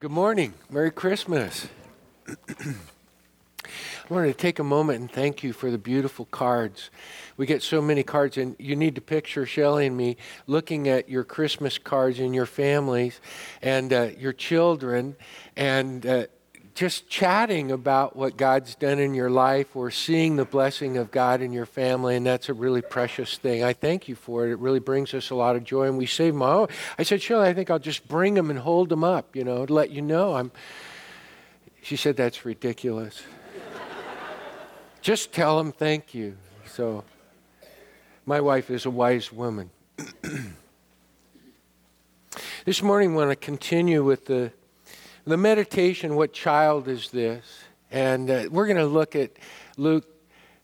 Good morning. Merry Christmas. I wanted to take a moment and thank you for the beautiful cards. We get so many cards, and you need to picture Shelly and me looking at your Christmas cards and your families and uh, your children, and uh, just chatting about what God's done in your life or seeing the blessing of God in your family, and that's a really precious thing. I thank you for it. It really brings us a lot of joy, and we save them all. I said, Shirley, I think I'll just bring them and hold them up, you know, to let you know I'm. She said, That's ridiculous. just tell them thank you. So, my wife is a wise woman. this morning, I want to continue with the the meditation, what child is this? And uh, we're going to look at Luke,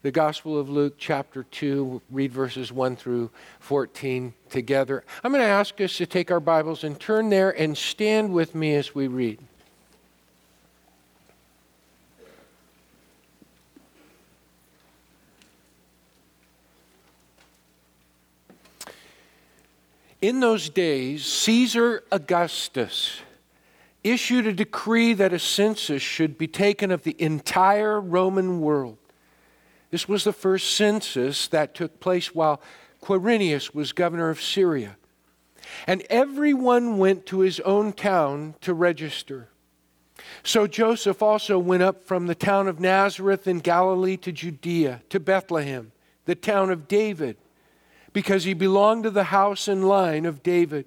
the Gospel of Luke, chapter 2, read verses 1 through 14 together. I'm going to ask us to take our Bibles and turn there and stand with me as we read. In those days, Caesar Augustus issued a decree that a census should be taken of the entire Roman world. This was the first census that took place while Quirinius was governor of Syria. And everyone went to his own town to register. So Joseph also went up from the town of Nazareth in Galilee to Judea, to Bethlehem, the town of David, because he belonged to the house and line of David.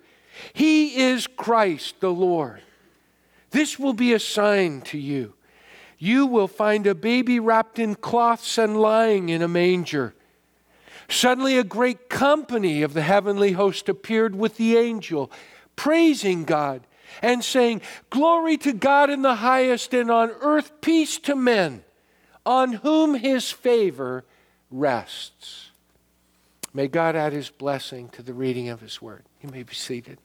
He is Christ the Lord. This will be a sign to you. You will find a baby wrapped in cloths and lying in a manger. Suddenly, a great company of the heavenly host appeared with the angel, praising God and saying, Glory to God in the highest, and on earth peace to men, on whom his favor rests. May God add his blessing to the reading of his word. You may be seated.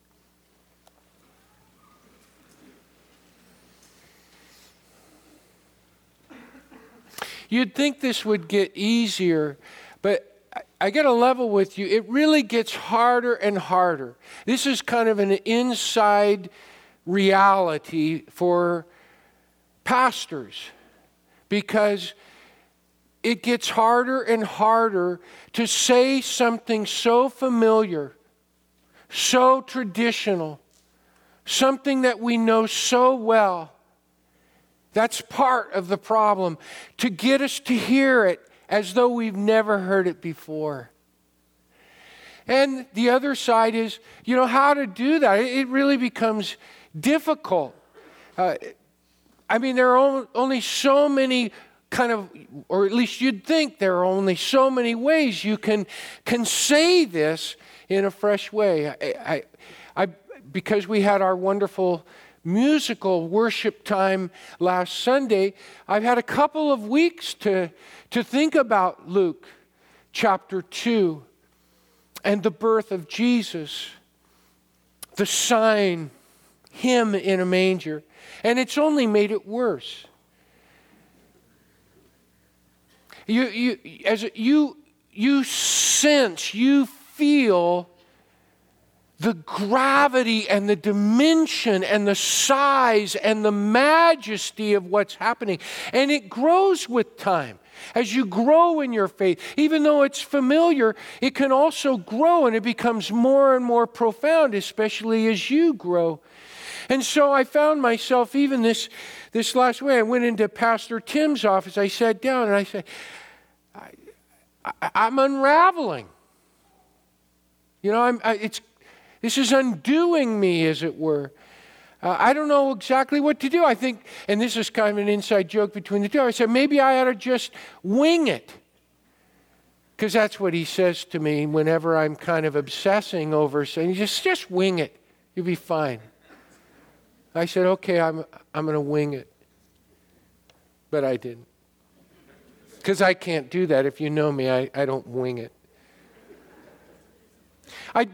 You'd think this would get easier, but I get a level with you. It really gets harder and harder. This is kind of an inside reality for pastors because it gets harder and harder to say something so familiar, so traditional, something that we know so well that's part of the problem, to get us to hear it as though we've never heard it before. And the other side is, you know, how to do that. It really becomes difficult. Uh, I mean, there are only so many kind of, or at least you'd think there are only so many ways you can, can say this in a fresh way. I, I, I because we had our wonderful musical worship time last Sunday, I've had a couple of weeks to, to think about Luke chapter 2 and the birth of Jesus, the sign, him in a manger. And it's only made it worse. You, you, as you, you sense, you feel the gravity and the dimension and the size and the majesty of what's happening. And it grows with time. As you grow in your faith, even though it's familiar, it can also grow and it becomes more and more profound, especially as you grow. And so I found myself, even this, this last way, I went into Pastor Tim's office. I sat down and I said, I, am unraveling. You know, I'm, I, it's, this is undoing me, as it were. Uh, I don't know exactly what to do. I think, and this is kind of an inside joke between the two. I said, maybe I ought to just wing it. Because that's what he says to me whenever I'm kind of obsessing over saying, just, just wing it. You'll be fine. I said, okay, I'm, I'm going to wing it. But I didn't. Because I can't do that. If you know me, I, I don't wing it. I,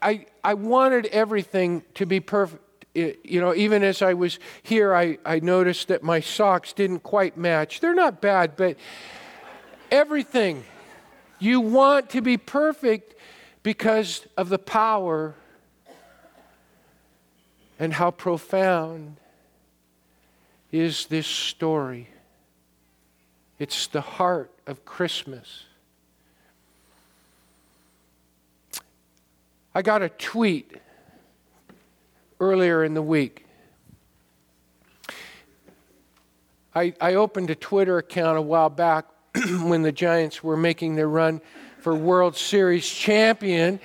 I, I wanted everything to be perfect. You know, even as I was here, I, I noticed that my socks didn't quite match. They're not bad, but everything you want to be perfect because of the power and how profound is this story. It's the heart of Christmas. I got a tweet earlier in the week. I, I opened a Twitter account a while back when the Giants were making their run for World Series champion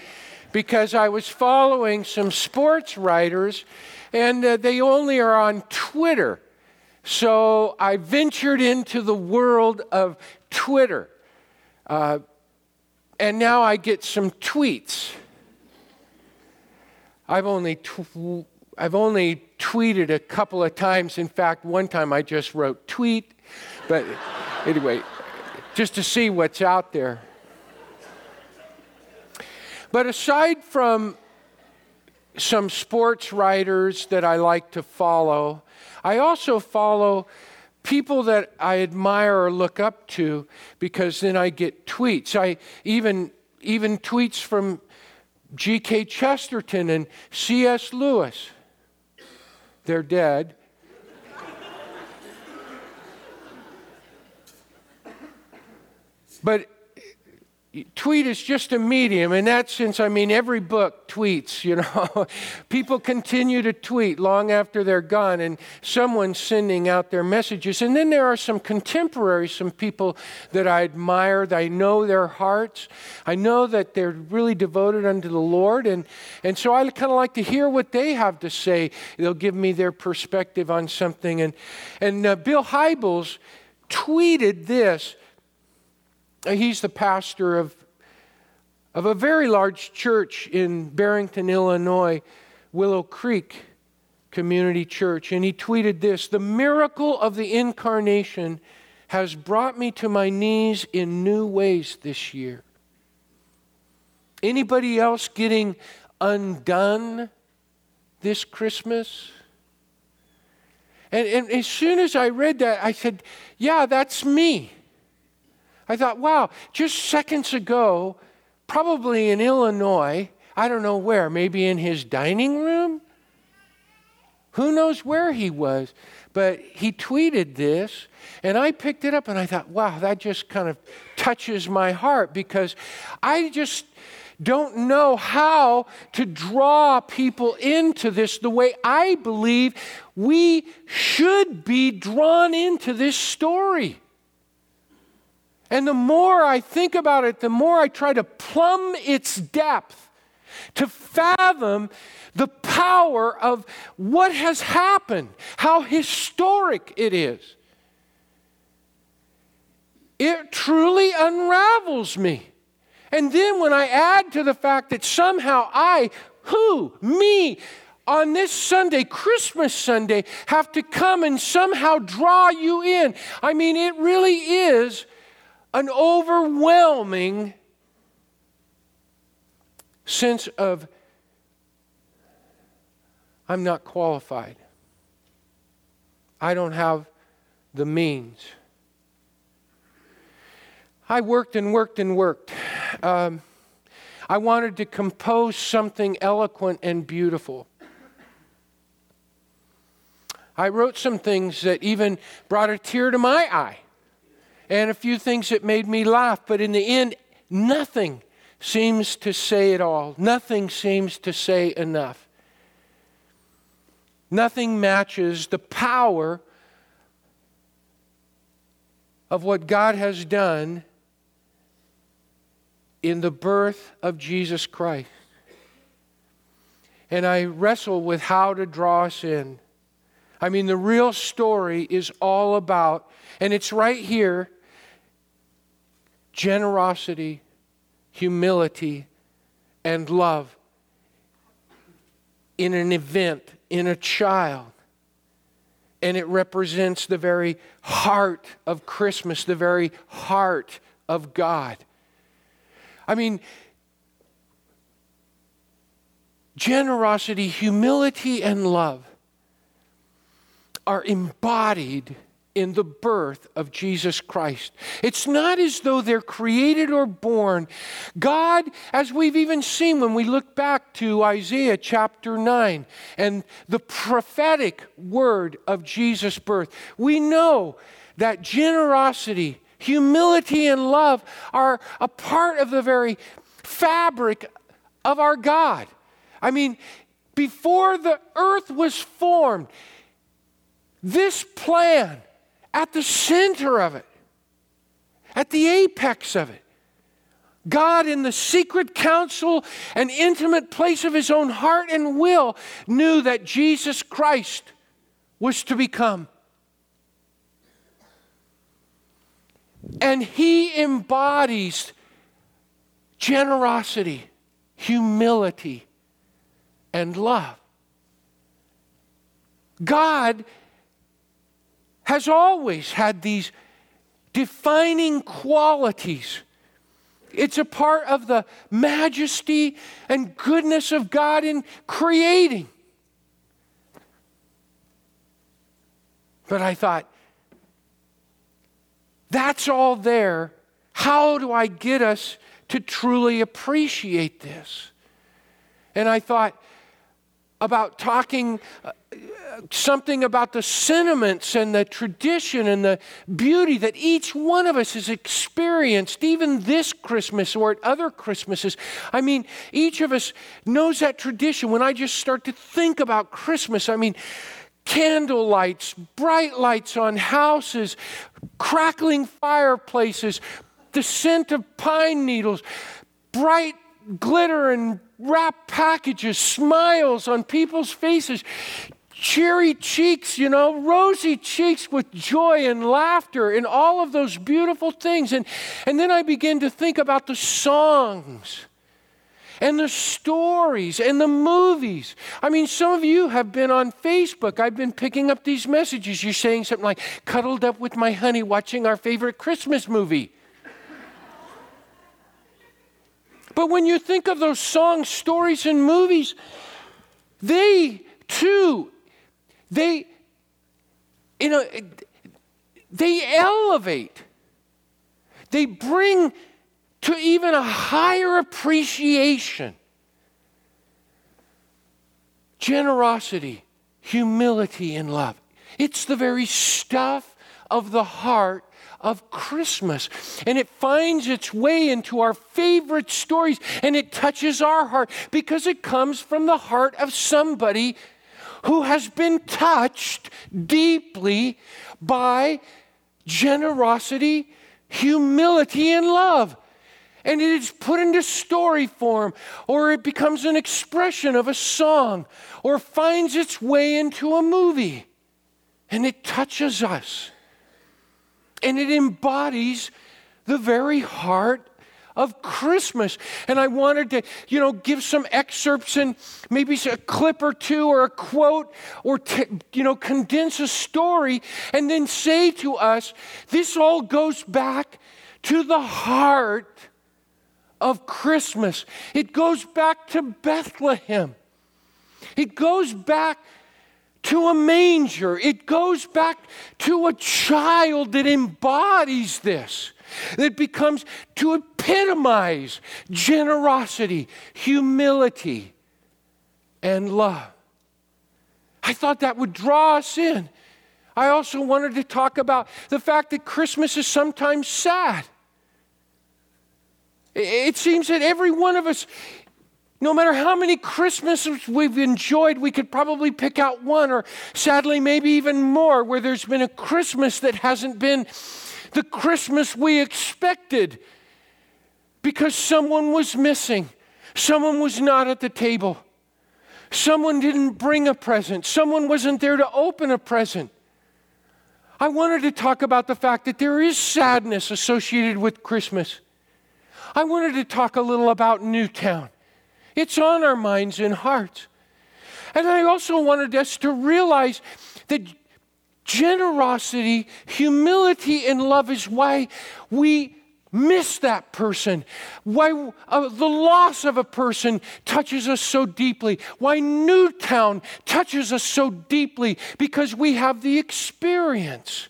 because I was following some sports writers and uh, they only are on Twitter. So I ventured into the world of Twitter. Uh, and now I get some tweets. I've only, tw- I've only tweeted a couple of times. In fact, one time I just wrote tweet. But anyway, just to see what's out there. But aside from some sports writers that I like to follow, I also follow people that I admire or look up to because then I get tweets. I even even tweets from G.K. Chesterton and C.S. Lewis. They're dead. But tweet is just a medium. In that sense, I mean, every book tweets, you know. People continue to tweet long after they're gone, and someone's sending out their messages. And then there are some contemporaries, some people that I admire, I know their hearts. I know that they're really devoted unto the Lord. And, and so I kind of like to hear what they have to say. They'll give me their perspective on something. And, and uh, Bill Hybels tweeted this Uh, he's the pastor of, of a very large church in Barrington, Illinois, Willow Creek Community Church. And he tweeted this The miracle of the incarnation has brought me to my knees in new ways this year. Anybody else getting undone this Christmas? And, and as soon as I read that, I said, Yeah, that's me. I thought, wow, just seconds ago, probably in Illinois, I don't know where, maybe in his dining room? Who knows where he was? But he tweeted this, and I picked it up and I thought, wow, that just kind of touches my heart because I just don't know how to draw people into this the way I believe we should be drawn into this story. And the more I think about it, the more I try to plumb its depth to fathom the power of what has happened, how historic it is. It truly unravels me. And then when I add to the fact that somehow I, who, me, on this Sunday, Christmas Sunday, have to come and somehow draw you in. I mean, it really is an overwhelming sense of I'm not qualified. I don't have the means. I worked and worked and worked. Um, I wanted to compose something eloquent and beautiful. I wrote some things that even brought a tear to my eye and a few things that made me laugh. But in the end, nothing seems to say it all. Nothing seems to say enough. Nothing matches the power of what God has done in the birth of Jesus Christ. And I wrestle with how to draw us in. I mean, the real story is all about, and it's right here generosity, humility, and love in an event, in a child. And it represents the very heart of Christmas, the very heart of God. I mean, generosity, humility, and love are embodied in the birth of Jesus Christ. It's not as though they're created or born. God, as we've even seen when we look back to Isaiah chapter 9 and the prophetic word of Jesus' birth, we know that generosity, humility, and love are a part of the very fabric of our God. I mean, before the earth was formed, this plan, at the center of it, at the apex of it, God, in the secret counsel and intimate place of his own heart and will, knew that Jesus Christ was to become. And he embodies generosity, humility, and love. God has always had these defining qualities. It's a part of the majesty and goodness of God in creating. But I thought, that's all there. How do I get us to truly appreciate this? And I thought about talking something about the sentiments and the tradition and the beauty that each one of us has experienced, even this Christmas or at other Christmases. I mean, each of us knows that tradition. When I just start to think about Christmas, I mean, candle lights, bright lights on houses, crackling fireplaces, the scent of pine needles, bright glitter and wrap packages, smiles on people's faces cheery cheeks, you know, rosy cheeks with joy and laughter and all of those beautiful things. And, and then I begin to think about the songs and the stories and the movies. I mean, some of you have been on Facebook. I've been picking up these messages. You're saying something like, cuddled up with my honey watching our favorite Christmas movie. but when you think of those songs, stories, and movies, they too they, you know, they elevate. They bring to even a higher appreciation generosity, humility, and love. It's the very stuff of the heart of Christmas. And it finds its way into our favorite stories and it touches our heart because it comes from the heart of somebody who has been touched deeply by generosity, humility, and love. And it is put into story form, or it becomes an expression of a song, or finds its way into a movie. And it touches us. And it embodies the very heart of Christmas. And I wanted to, you know, give some excerpts and maybe a clip or two or a quote or, t- you know, condense a story and then say to us, this all goes back to the heart of Christmas. It goes back to Bethlehem. It goes back to a manger. It goes back to a child that embodies this that becomes to epitomize generosity, humility, and love. I thought that would draw us in. I also wanted to talk about the fact that Christmas is sometimes sad. It seems that every one of us No matter how many Christmases we've enjoyed, we could probably pick out one, or sadly, maybe even more, where there's been a Christmas that hasn't been the Christmas we expected because someone was missing, someone was not at the table, someone didn't bring a present, someone wasn't there to open a present. I wanted to talk about the fact that there is sadness associated with Christmas. I wanted to talk a little about Newtown. It's on our minds and hearts. And I also wanted us to realize that generosity, humility, and love is why we miss that person, why uh, the loss of a person touches us so deeply, why Newtown touches us so deeply, because we have the experience.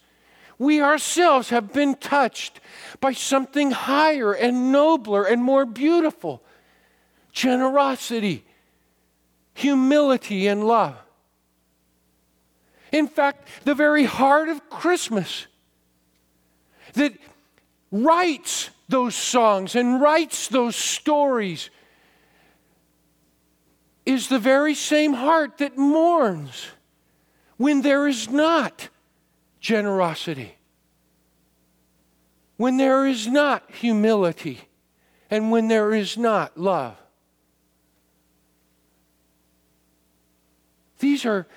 We ourselves have been touched by something higher and nobler and more beautiful generosity, humility, and love. In fact, the very heart of Christmas that writes those songs and writes those stories is the very same heart that mourns when there is not generosity, when there is not humility, and when there is not love. These are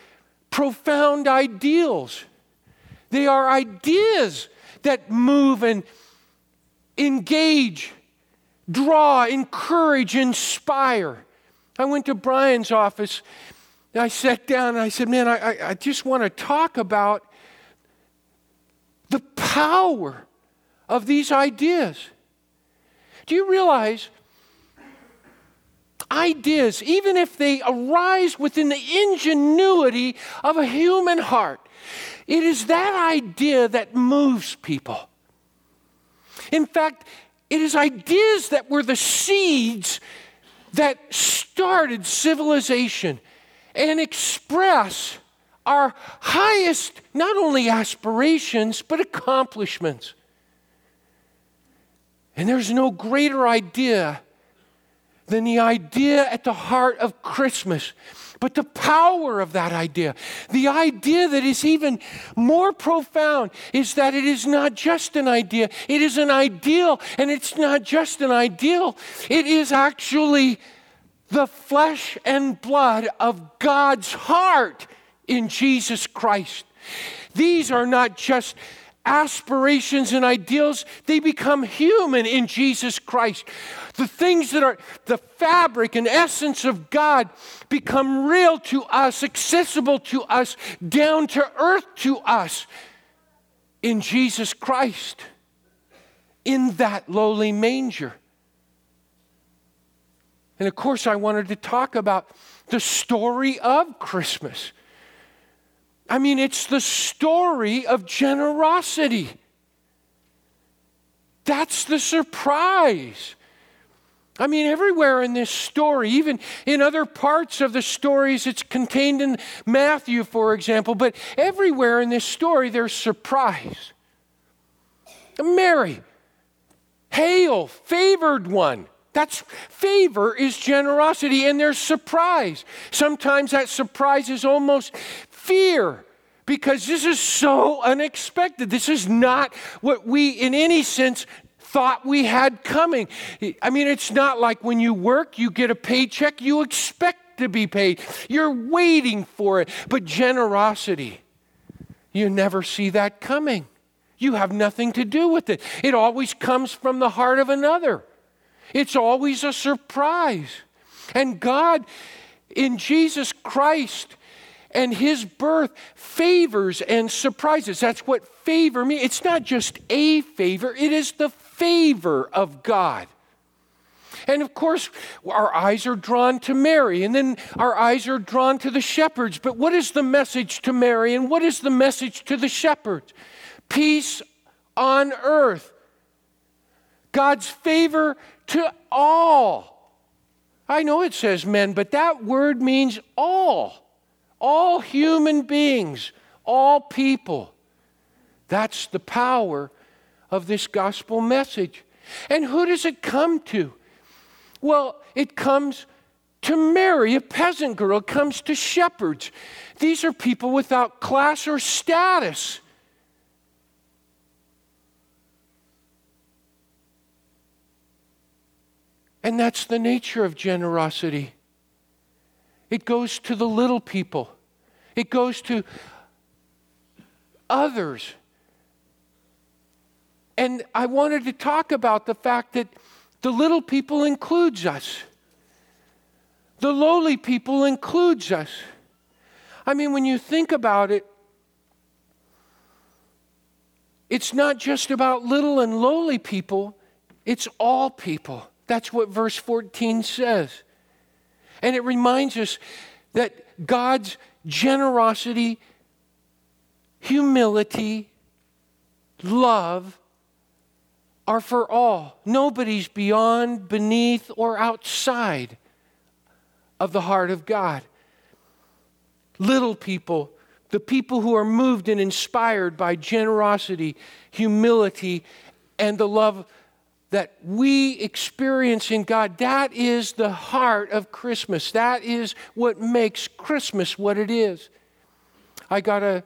profound ideals. They are ideas that move and engage, draw, encourage, inspire. I went to Brian's office and I sat down and I said, Man, I, I just want to talk about the power of these ideas. Do you realize ideas, even if they arise within the ingenuity of a human heart, it is that idea that moves people. In fact, it is ideas that were the seeds that started civilization and express our highest, not only aspirations, but accomplishments. And there's no greater idea than the idea at the heart of Christmas. But the power of that idea, the idea that is even more profound, is that it is not just an idea, it is an ideal, and it's not just an ideal, it is actually the flesh and blood of God's heart in Jesus Christ. These are not just aspirations and ideals, they become human in Jesus Christ. The things that are the fabric and essence of God become real to us, accessible to us, down to earth to us in Jesus Christ, in that lowly manger. And of course, I wanted to talk about the story of Christmas. I mean, it's the story of generosity. That's the surprise. I mean, everywhere in this story, even in other parts of the stories, it's contained in Matthew, for example, but everywhere in this story, there's surprise. Mary, hail, favored one. That's favor is generosity, and there's surprise. Sometimes that surprise is almost fear because this is so unexpected. This is not what we, in any sense, thought we had coming. I mean, it's not like when you work, you get a paycheck, you expect to be paid. You're waiting for it. But generosity, you never see that coming. You have nothing to do with it. It always comes from the heart of another. It's always a surprise. And God, in Jesus Christ, and his birth favors and surprises. That's what favor means. It's not just a favor, it is the favor of God. And of course, our eyes are drawn to Mary, and then our eyes are drawn to the shepherds. But what is the message to Mary, and what is the message to the shepherds? Peace on earth. God's favor to all. I know it says men, but that word means all all human beings, all people. That's the power of this gospel message. And who does it come to? Well, it comes to Mary, a peasant girl, comes to shepherds. These are people without class or status. And that's the nature of generosity. It goes to the little people, it goes to others. And I wanted to talk about the fact that the little people includes us. The lowly people includes us. I mean, when you think about it, it's not just about little and lowly people, it's all people. That's what verse 14 says. And it reminds us that God's generosity, humility, love are for all. Nobody's beyond, beneath, or outside of the heart of God. Little people, the people who are moved and inspired by generosity, humility, and the love that we experience in God, that is the heart of Christmas. That is what makes Christmas what it is. I got a,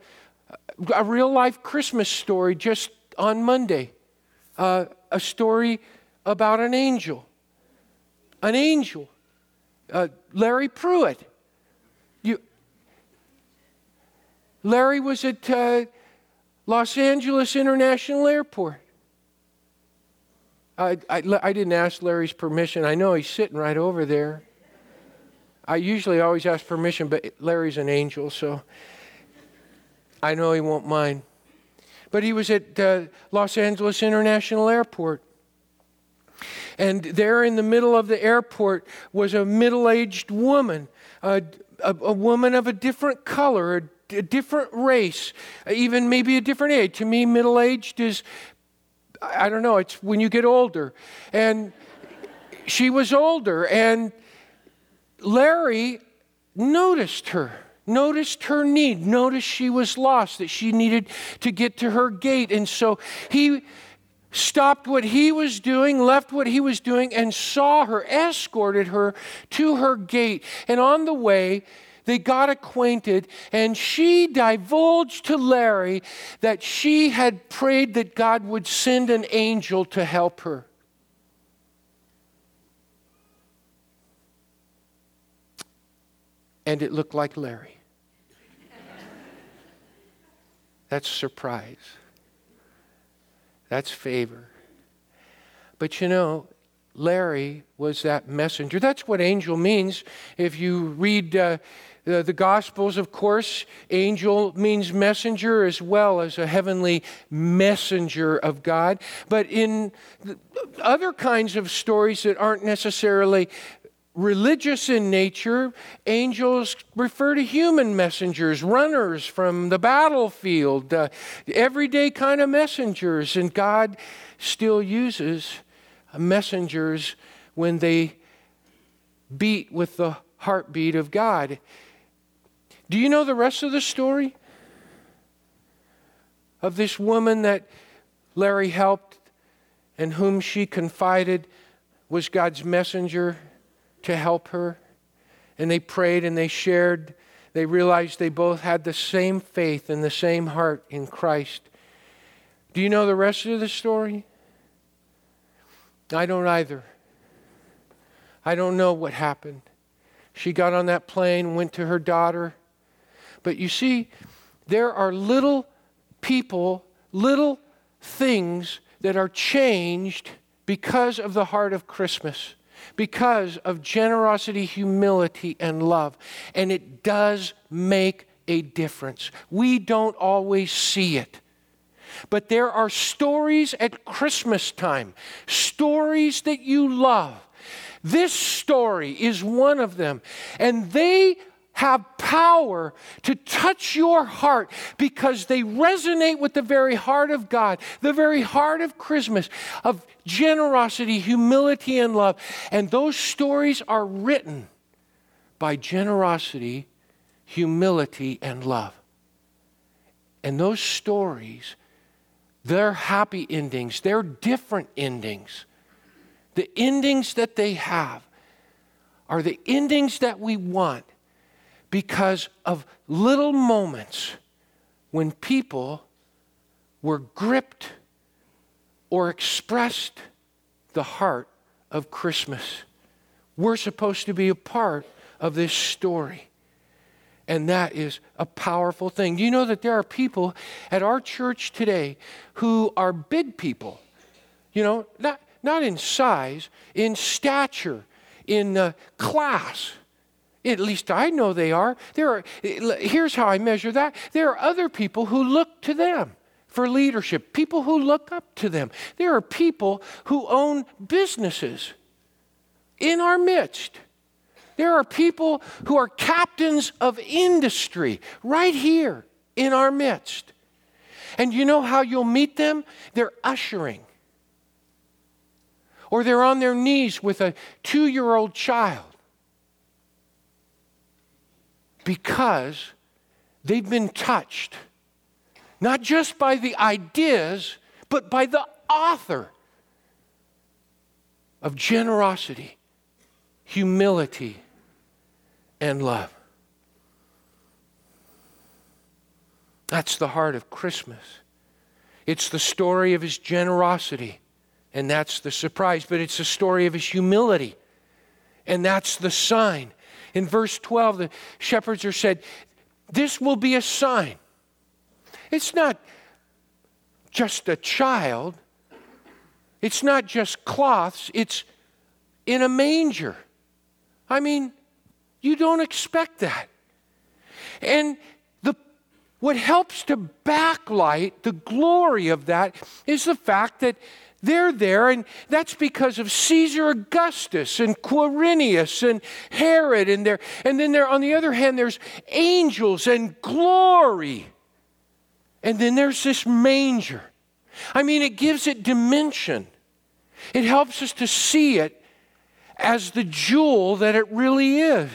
a real life Christmas story just on Monday. Uh, a story about an angel. An angel. Uh, Larry Pruitt. You, Larry was at uh, Los Angeles International Airport. I, I, I didn't ask Larry's permission. I know he's sitting right over there. I usually always ask permission, but Larry's an angel, so I know he won't mind. But he was at uh, Los Angeles International Airport. And there in the middle of the airport was a middle aged woman, a, a, a, woman of a different color, a, a different race, even maybe a different age. To me, middle aged is I don't know, it's when you get older. And she was older, and Larry noticed her, noticed her need, noticed she was lost, that she needed to get to her gate. And so he stopped what he was doing, left what he was doing, and saw her, escorted her to her gate. And on the way, they got acquainted, and she divulged to Larry that she had prayed that God would send an angel to help her. And it looked like Larry. That's surprise. That's favor. But you know, Larry was that messenger. That's what angel means. If you read uh, the, the Gospels, of course, angel means messenger as well as a heavenly messenger of God. But in other kinds of stories that aren't necessarily religious in nature, angels refer to human messengers, runners from the battlefield, uh, everyday kind of messengers. And God still uses messengers when they beat with the heartbeat of God. Do you know the rest of the story? Of this woman that Larry helped and whom she confided was God's messenger to help her. And they prayed and they shared. They realized they both had the same faith and the same heart in Christ. Do you know the rest of the story? I don't either. I don't know what happened. She got on that plane, went to her daughter, but you see, there are little people, little things that are changed because of the heart of Christmas, because of generosity, humility, and love. And it does make a difference. We don't always see it. But there are stories at Christmas time, stories that you love. This story is one of them. And they have power to touch your heart because they resonate with the very heart of God, the very heart of Christmas, of generosity, humility, and love. And those stories are written by generosity, humility, and love. And those stories, they're happy endings, they're different endings. The endings that they have are the endings that we want because of little moments when people were gripped or expressed the heart of Christmas. We're supposed to be a part of this story. And that is a powerful thing. Do you know that there are people at our church today who are big people? You know, not, not in size, in stature, in uh, class. At least I know they are. There are. Here's how I measure that. There are other people who look to them for leadership, people who look up to them. There are people who own businesses in our midst. There are people who are captains of industry right here in our midst. And you know how you'll meet them? They're ushering. Or they're on their knees with a two year old child. Because they've been touched, not just by the ideas, but by the author of generosity, humility, and love. That's the heart of Christmas. It's the story of his generosity, and that's the surprise, but it's the story of his humility, and that's the sign. In verse 12, the shepherds are said, This will be a sign. It's not just a child, it's not just cloths, it's in a manger. I mean, you don't expect that. And the, what helps to backlight the glory of that is the fact that they're there, and that's because of Caesar Augustus and Quirinius and Herod, and there, and then there, on the other hand, there's angels and glory, and then there's this manger. I mean, it gives it dimension. It helps us to see it as the jewel that it really is.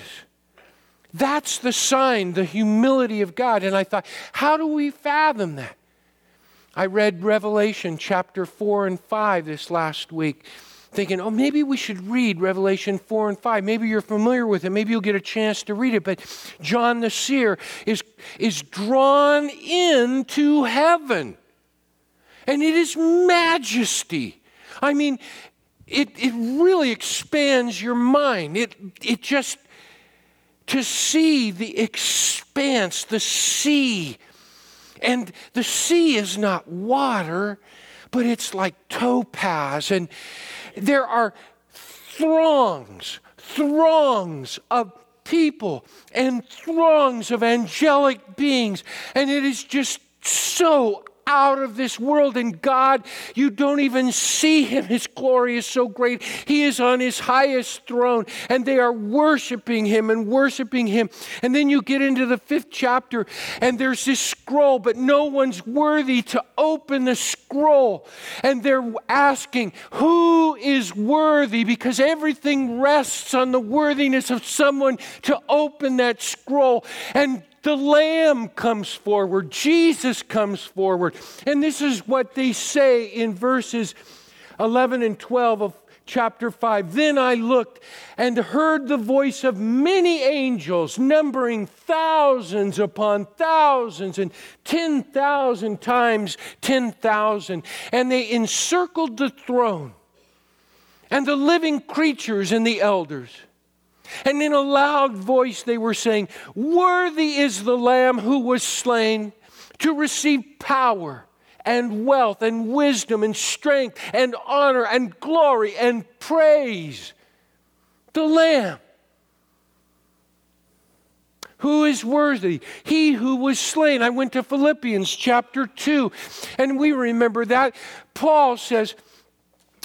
That's the sign, the humility of God. And I thought, how do we fathom that? I read Revelation chapter 4 and 5 this last week, thinking, oh, maybe we should read Revelation 4 and 5. Maybe you're familiar with it. Maybe you'll get a chance to read it. But John the Seer is, is drawn into heaven, and it is majesty. I mean, it, it really expands your mind. It, it just, to see the expanse, the sea. And the sea is not water, but it's like topaz. And there are throngs, throngs of people and throngs of angelic beings. And it is just so out of this world. And God, you don't even see him. His glory is so great. He is on his highest throne, and they are worshiping him and worshiping him. And then you get into the fifth chapter, and there's this scroll, but no one's worthy to open the scroll. And they're asking, Who is worthy? Because everything rests on the worthiness of someone to open that scroll. And the Lamb comes forward, Jesus comes forward. And this is what they say in verses 11 and 12 of chapter 5. Then I looked and heard the voice of many angels, numbering thousands upon thousands and 10,000 times 10,000. And they encircled the throne and the living creatures and the elders. And in a loud voice, they were saying, Worthy is the Lamb who was slain to receive power and wealth and wisdom and strength and honor and glory and praise. The Lamb. Who is worthy? He who was slain. I went to Philippians chapter 2, and we remember that. Paul says,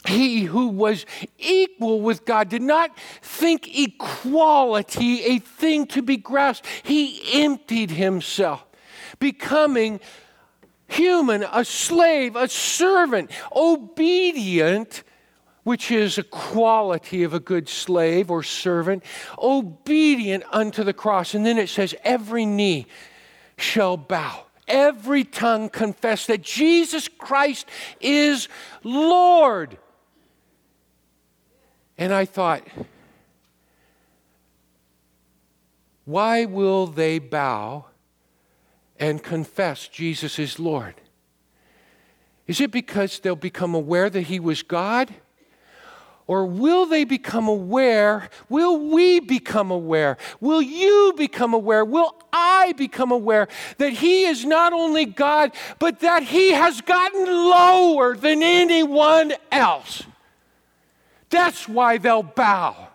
he who was equal with God did not think equality a thing to be grasped. He emptied himself, becoming human, a slave, a servant, obedient, which is a quality of a good slave or servant, obedient unto the cross. And then it says, every knee shall bow every tongue confess that Jesus Christ is Lord. And I thought, Why will they bow and confess Jesus is Lord? Is it because they'll become aware that He was God? Or will they become aware? Will we become aware? Will you become aware? Will I become aware that He is not only God, but that He has gotten lower than anyone else? That's why they'll bow.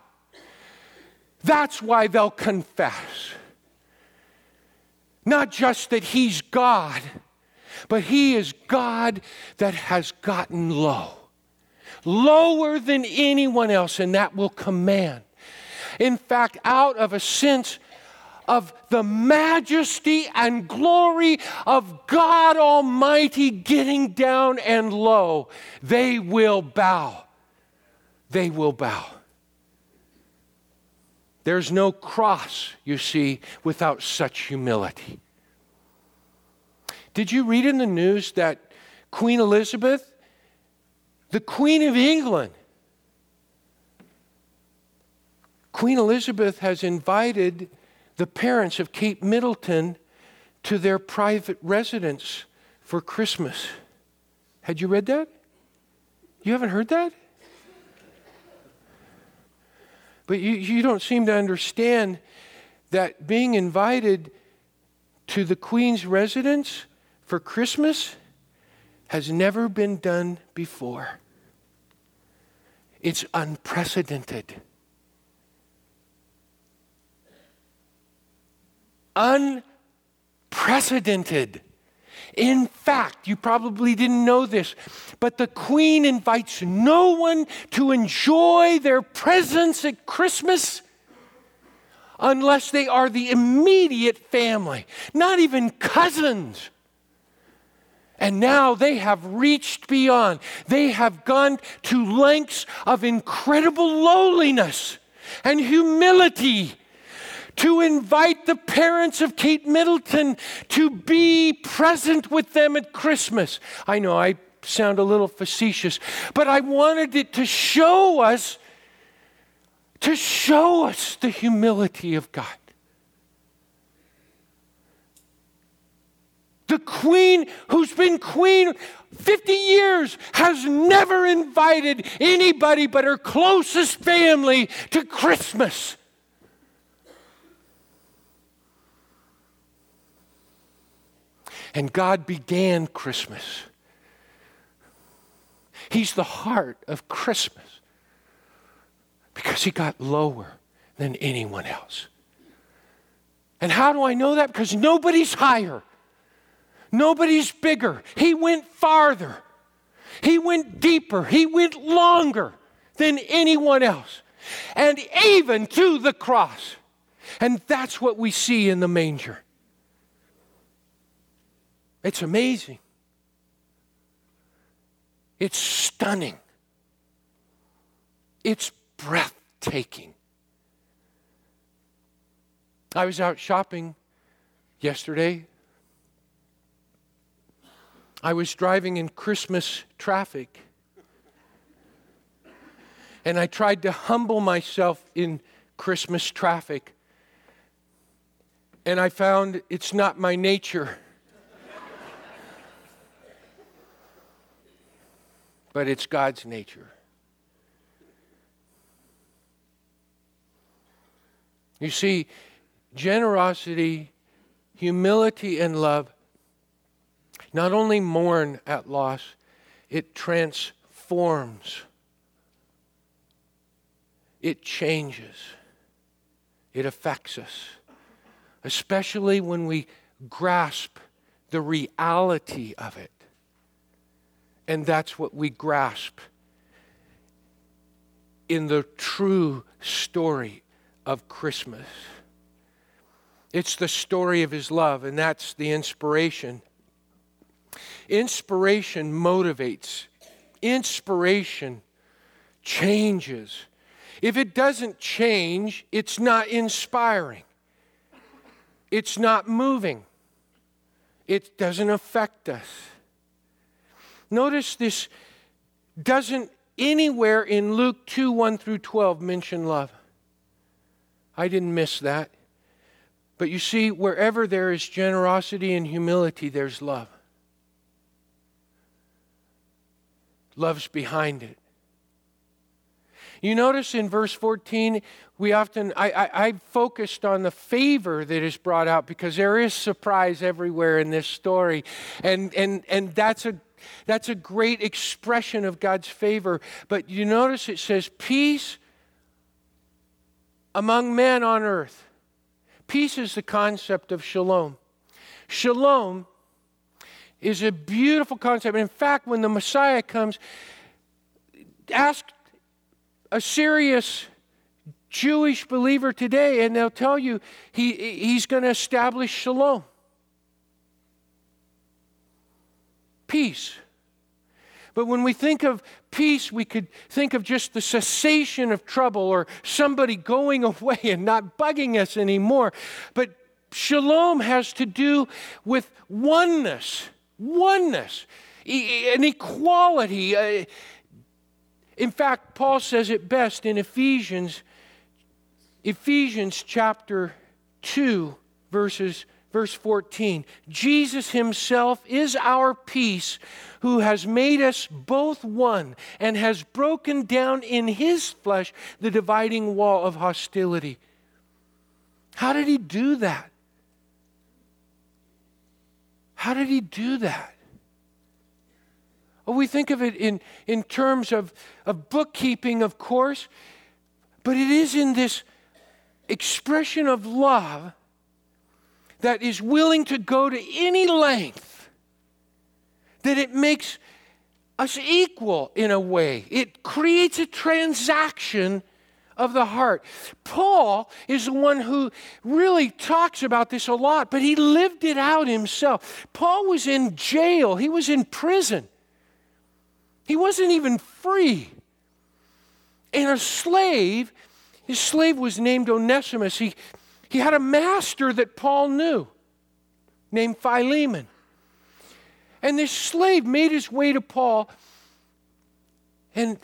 That's why they'll confess. Not just that He's God, but He is God that has gotten low lower than anyone else, and that will command. In fact, out of a sense of the majesty and glory of God Almighty getting down and low, they will bow. They will bow. There's no cross, you see, without such humility. Did you read in the news that Queen Elizabeth the Queen of England. Queen Elizabeth has invited the parents of Kate Middleton to their private residence for Christmas. Had you read that? You haven't heard that? But you, you don't seem to understand that being invited to the Queen's residence for Christmas has never been done before. It's unprecedented. Unprecedented. In fact, you probably didn't know this, but the Queen invites no one to enjoy their presence at Christmas unless they are the immediate family, not even cousins. And now they have reached beyond. They have gone to lengths of incredible lowliness and humility to invite the parents of Kate Middleton to be present with them at Christmas. I know I sound a little facetious, but I wanted it to show us to show us the humility of God. The queen who's been queen 50 years has never invited anybody but her closest family to Christmas. And God began Christmas. He's the heart of Christmas because he got lower than anyone else. And how do I know that? Because nobody's higher. Nobody's bigger. He went farther. He went deeper. He went longer than anyone else. And even to the cross. And that's what we see in the manger. It's amazing. It's stunning. It's breathtaking. I was out shopping yesterday I was driving in Christmas traffic. And I tried to humble myself in Christmas traffic. And I found it's not my nature. But it's God's nature. You see, generosity, humility, and love not only mourn at loss, it transforms, it changes, it affects us, especially when we grasp the reality of it. And that's what we grasp in the true story of Christmas. It's the story of his love, and that's the inspiration Inspiration motivates, inspiration changes. If it doesn't change, it's not inspiring, it's not moving, it doesn't affect us. Notice this doesn't anywhere in Luke 2 1 through 12 mention love. I didn't miss that. But you see, wherever there is generosity and humility, there's love. Love's behind it. You notice in verse 14, we often, I, I, I, focused on the favor that is brought out because there is surprise everywhere in this story. And, and, and that's, a, that's a great expression of God's favor. But you notice it says, peace among men on earth. Peace is the concept of shalom. Shalom is a beautiful concept. In fact, when the Messiah comes, ask a serious Jewish believer today, and they'll tell you he, he's going to establish shalom. Peace. But when we think of peace, we could think of just the cessation of trouble or somebody going away and not bugging us anymore. But shalom has to do with oneness, oneness, an equality. Uh, in fact, Paul says it best in Ephesians, Ephesians chapter 2, verses verse 14. Jesus himself is our peace, who has made us both one and has broken down in his flesh the dividing wall of hostility. How did he do that? How did he do that? Well, we think of it in, in terms of, of bookkeeping, of course, but it is in this expression of love that is willing to go to any length that it makes us equal in a way. It creates a transaction of the heart. Paul is the one who really talks about this a lot, but he lived it out himself. Paul was in jail, he was in prison. He wasn't even free. And a slave, his slave was named Onesimus. He, he had a master that Paul knew named Philemon. And this slave made his way to Paul, and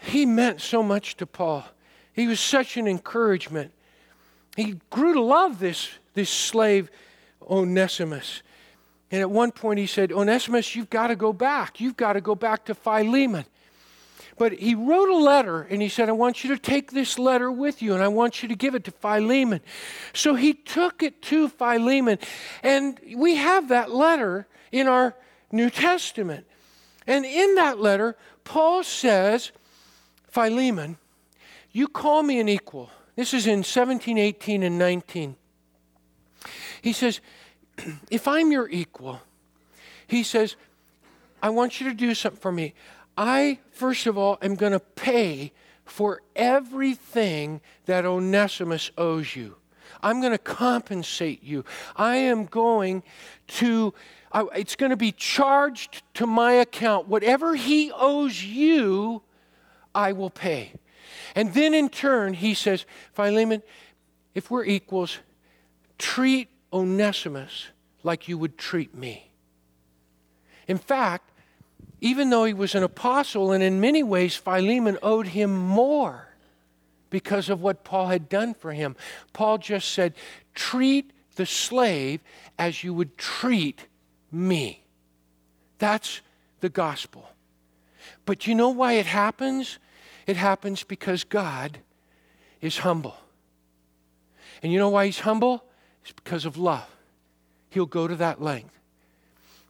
he meant so much to Paul. He was such an encouragement. He grew to love this, this slave, Onesimus. And at one point he said, Onesimus, you've got to go back. You've got to go back to Philemon. But he wrote a letter and he said, I want you to take this letter with you and I want you to give it to Philemon. So he took it to Philemon. And we have that letter in our New Testament. And in that letter, Paul says, Philemon, you call me an equal. This is in 17, 18, and 19. He says, if I'm your equal, he says, I want you to do something for me. I, first of all, am going to pay for everything that Onesimus owes you. I'm going to compensate you. I am going to, it's going to be charged to my account. Whatever he owes you, I will pay. And then in turn, he says, Philemon, if we're equals, treat Onesimus like you would treat me. In fact, even though he was an apostle, and in many ways Philemon owed him more because of what Paul had done for him, Paul just said, Treat the slave as you would treat me. That's the gospel. But you know why it happens? It happens because God is humble. And you know why he's humble? It's because of love. He'll go to that length.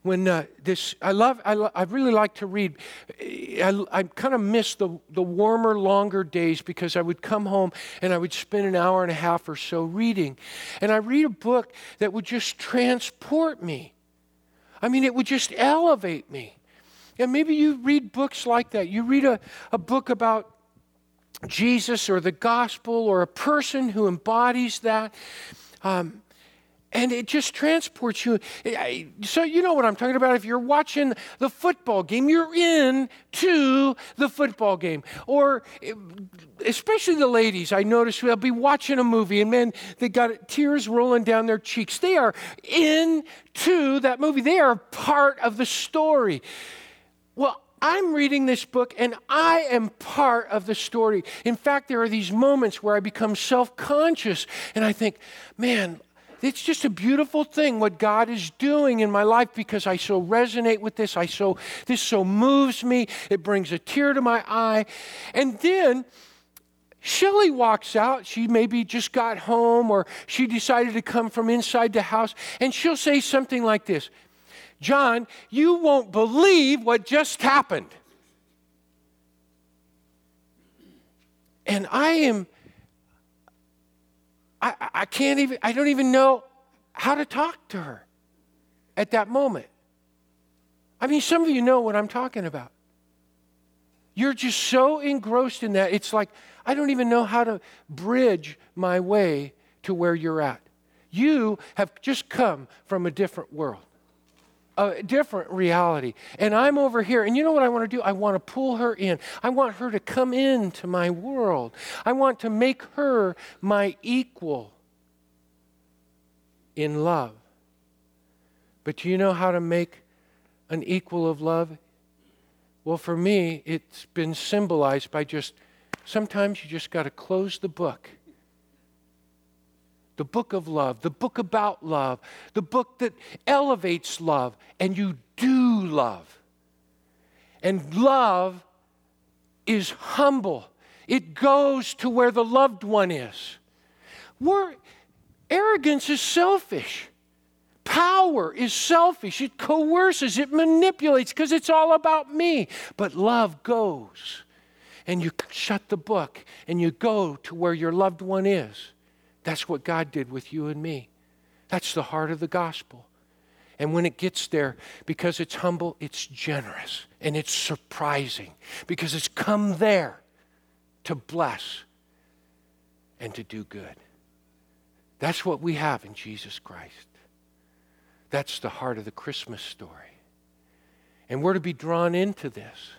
When uh, this i love I, lo- I really like to read i, I kind of miss the, the warmer longer days because i would come home and i would spend an hour and a half or so reading. And i read a book that would just transport me. I mean it would just elevate me. And maybe you read books like that. You read a, a book about jesus or the gospel or a person who embodies that. Um, and it just transports you. So, you know what I'm talking about. If you're watching the football game, you're in to the football game. Or, eh, especially the ladies, I notice they'll be watching a movie and man, they got tears rolling down their cheeks. They are into that movie, they are part of the story. Well, I'm reading this book and I am part of the story. In fact, there are these moments where I become self conscious and I think, man, it's just a beautiful thing what God is doing in my life because I so resonate with this. I so this so moves me. It brings a tear to my eye. And then Shelly walks out. She maybe just got home or she decided to come from inside the house and she'll say something like this. John, you won't believe what just happened. And I am I, I can't even, I don't even know how to talk to her at that moment. I mean, some of you know what I'm talking about. You're just so engrossed in that. It's like, I don't even know how to bridge my way to where you're at. You have just come from a different world a different reality. And I'm over here, and you know what I want to do? I want to pull her in. I want her to come into my world. I want to make her my equal in love. But do you know how to make an equal of love? Well, for me, it's been symbolized by just sometimes you just got to close the book the book of love, the book about love, the book that elevates love, and you do love. And love is humble, it goes to where the loved one is. We're, arrogance is selfish. Power is selfish. It coerces, it manipulates because it's all about me. But love goes and you shut the book and you go to where your loved one is. That's what God did with you and me. That's the heart of the gospel. And when it gets there, because it's humble, it's generous and it's surprising because it's come there to bless and to do good. That's what we have in Jesus Christ. That's the heart of the Christmas story. And we're to be drawn into this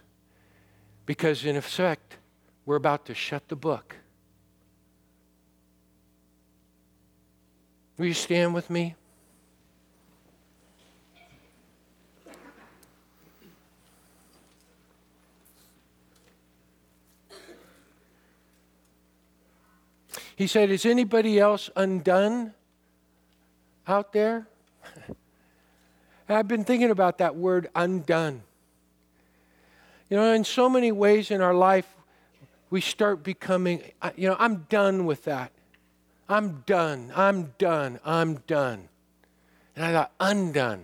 because, in effect, we're about to shut the book Will you stand with me? He said, Is anybody else undone out there? I've been thinking about that word undone. You know, in so many ways in our life, we start becoming, you know, I'm done with that. I'm done. I'm done. I'm done. And I thought, undone.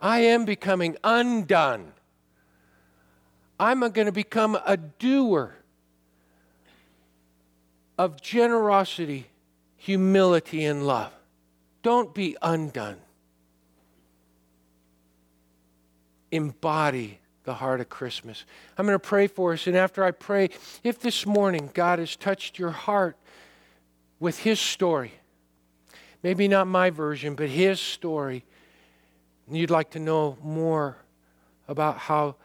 I am becoming undone. I'm going to become a doer of generosity, humility, and love. Don't be undone. Embody the heart of Christmas. I'm going to pray for us, and after I pray, if this morning God has touched your heart, with his story. Maybe not my version, but his story. And you'd like to know more about how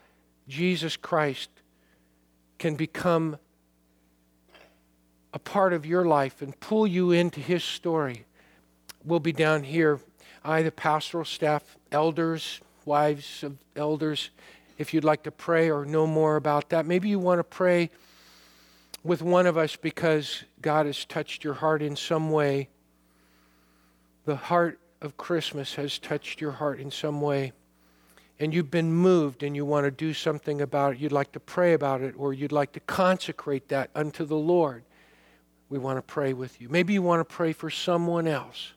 Jesus Christ can become a part of your life and pull you into his story. We'll be down here. I, the pastoral staff, elders, wives of elders, if you'd like to pray or know more about that. Maybe you want to pray with one of us because God has touched your heart in some way. The heart of Christmas has touched your heart in some way. And you've been moved and you want to do something about it. You'd like to pray about it or you'd like to consecrate that unto the Lord. We want to pray with you. Maybe you want to pray for someone else.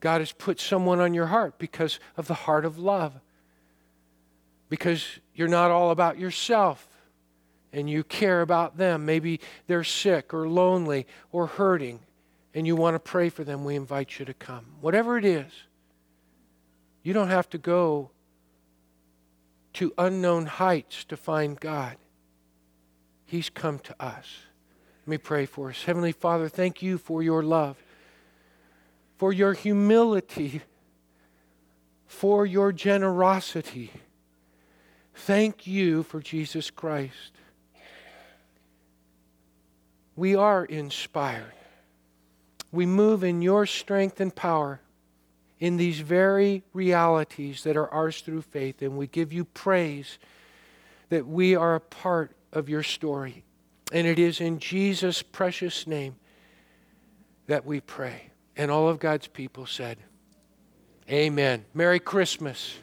God has put someone on your heart because of the heart of love. Because you're not all about yourself and you care about them. Maybe they're sick or lonely or hurting, and you want to pray for them. We invite you to come. Whatever it is, you don't have to go to unknown heights to find God. He's come to us. Let me pray for us. Heavenly Father, thank you for your love, for your humility, for your generosity. Thank you for Jesus Christ we are inspired. We move in your strength and power in these very realities that are ours through faith, and we give you praise that we are a part of your story. And it is in Jesus' precious name that we pray. And all of God's people said, Amen. Merry Christmas.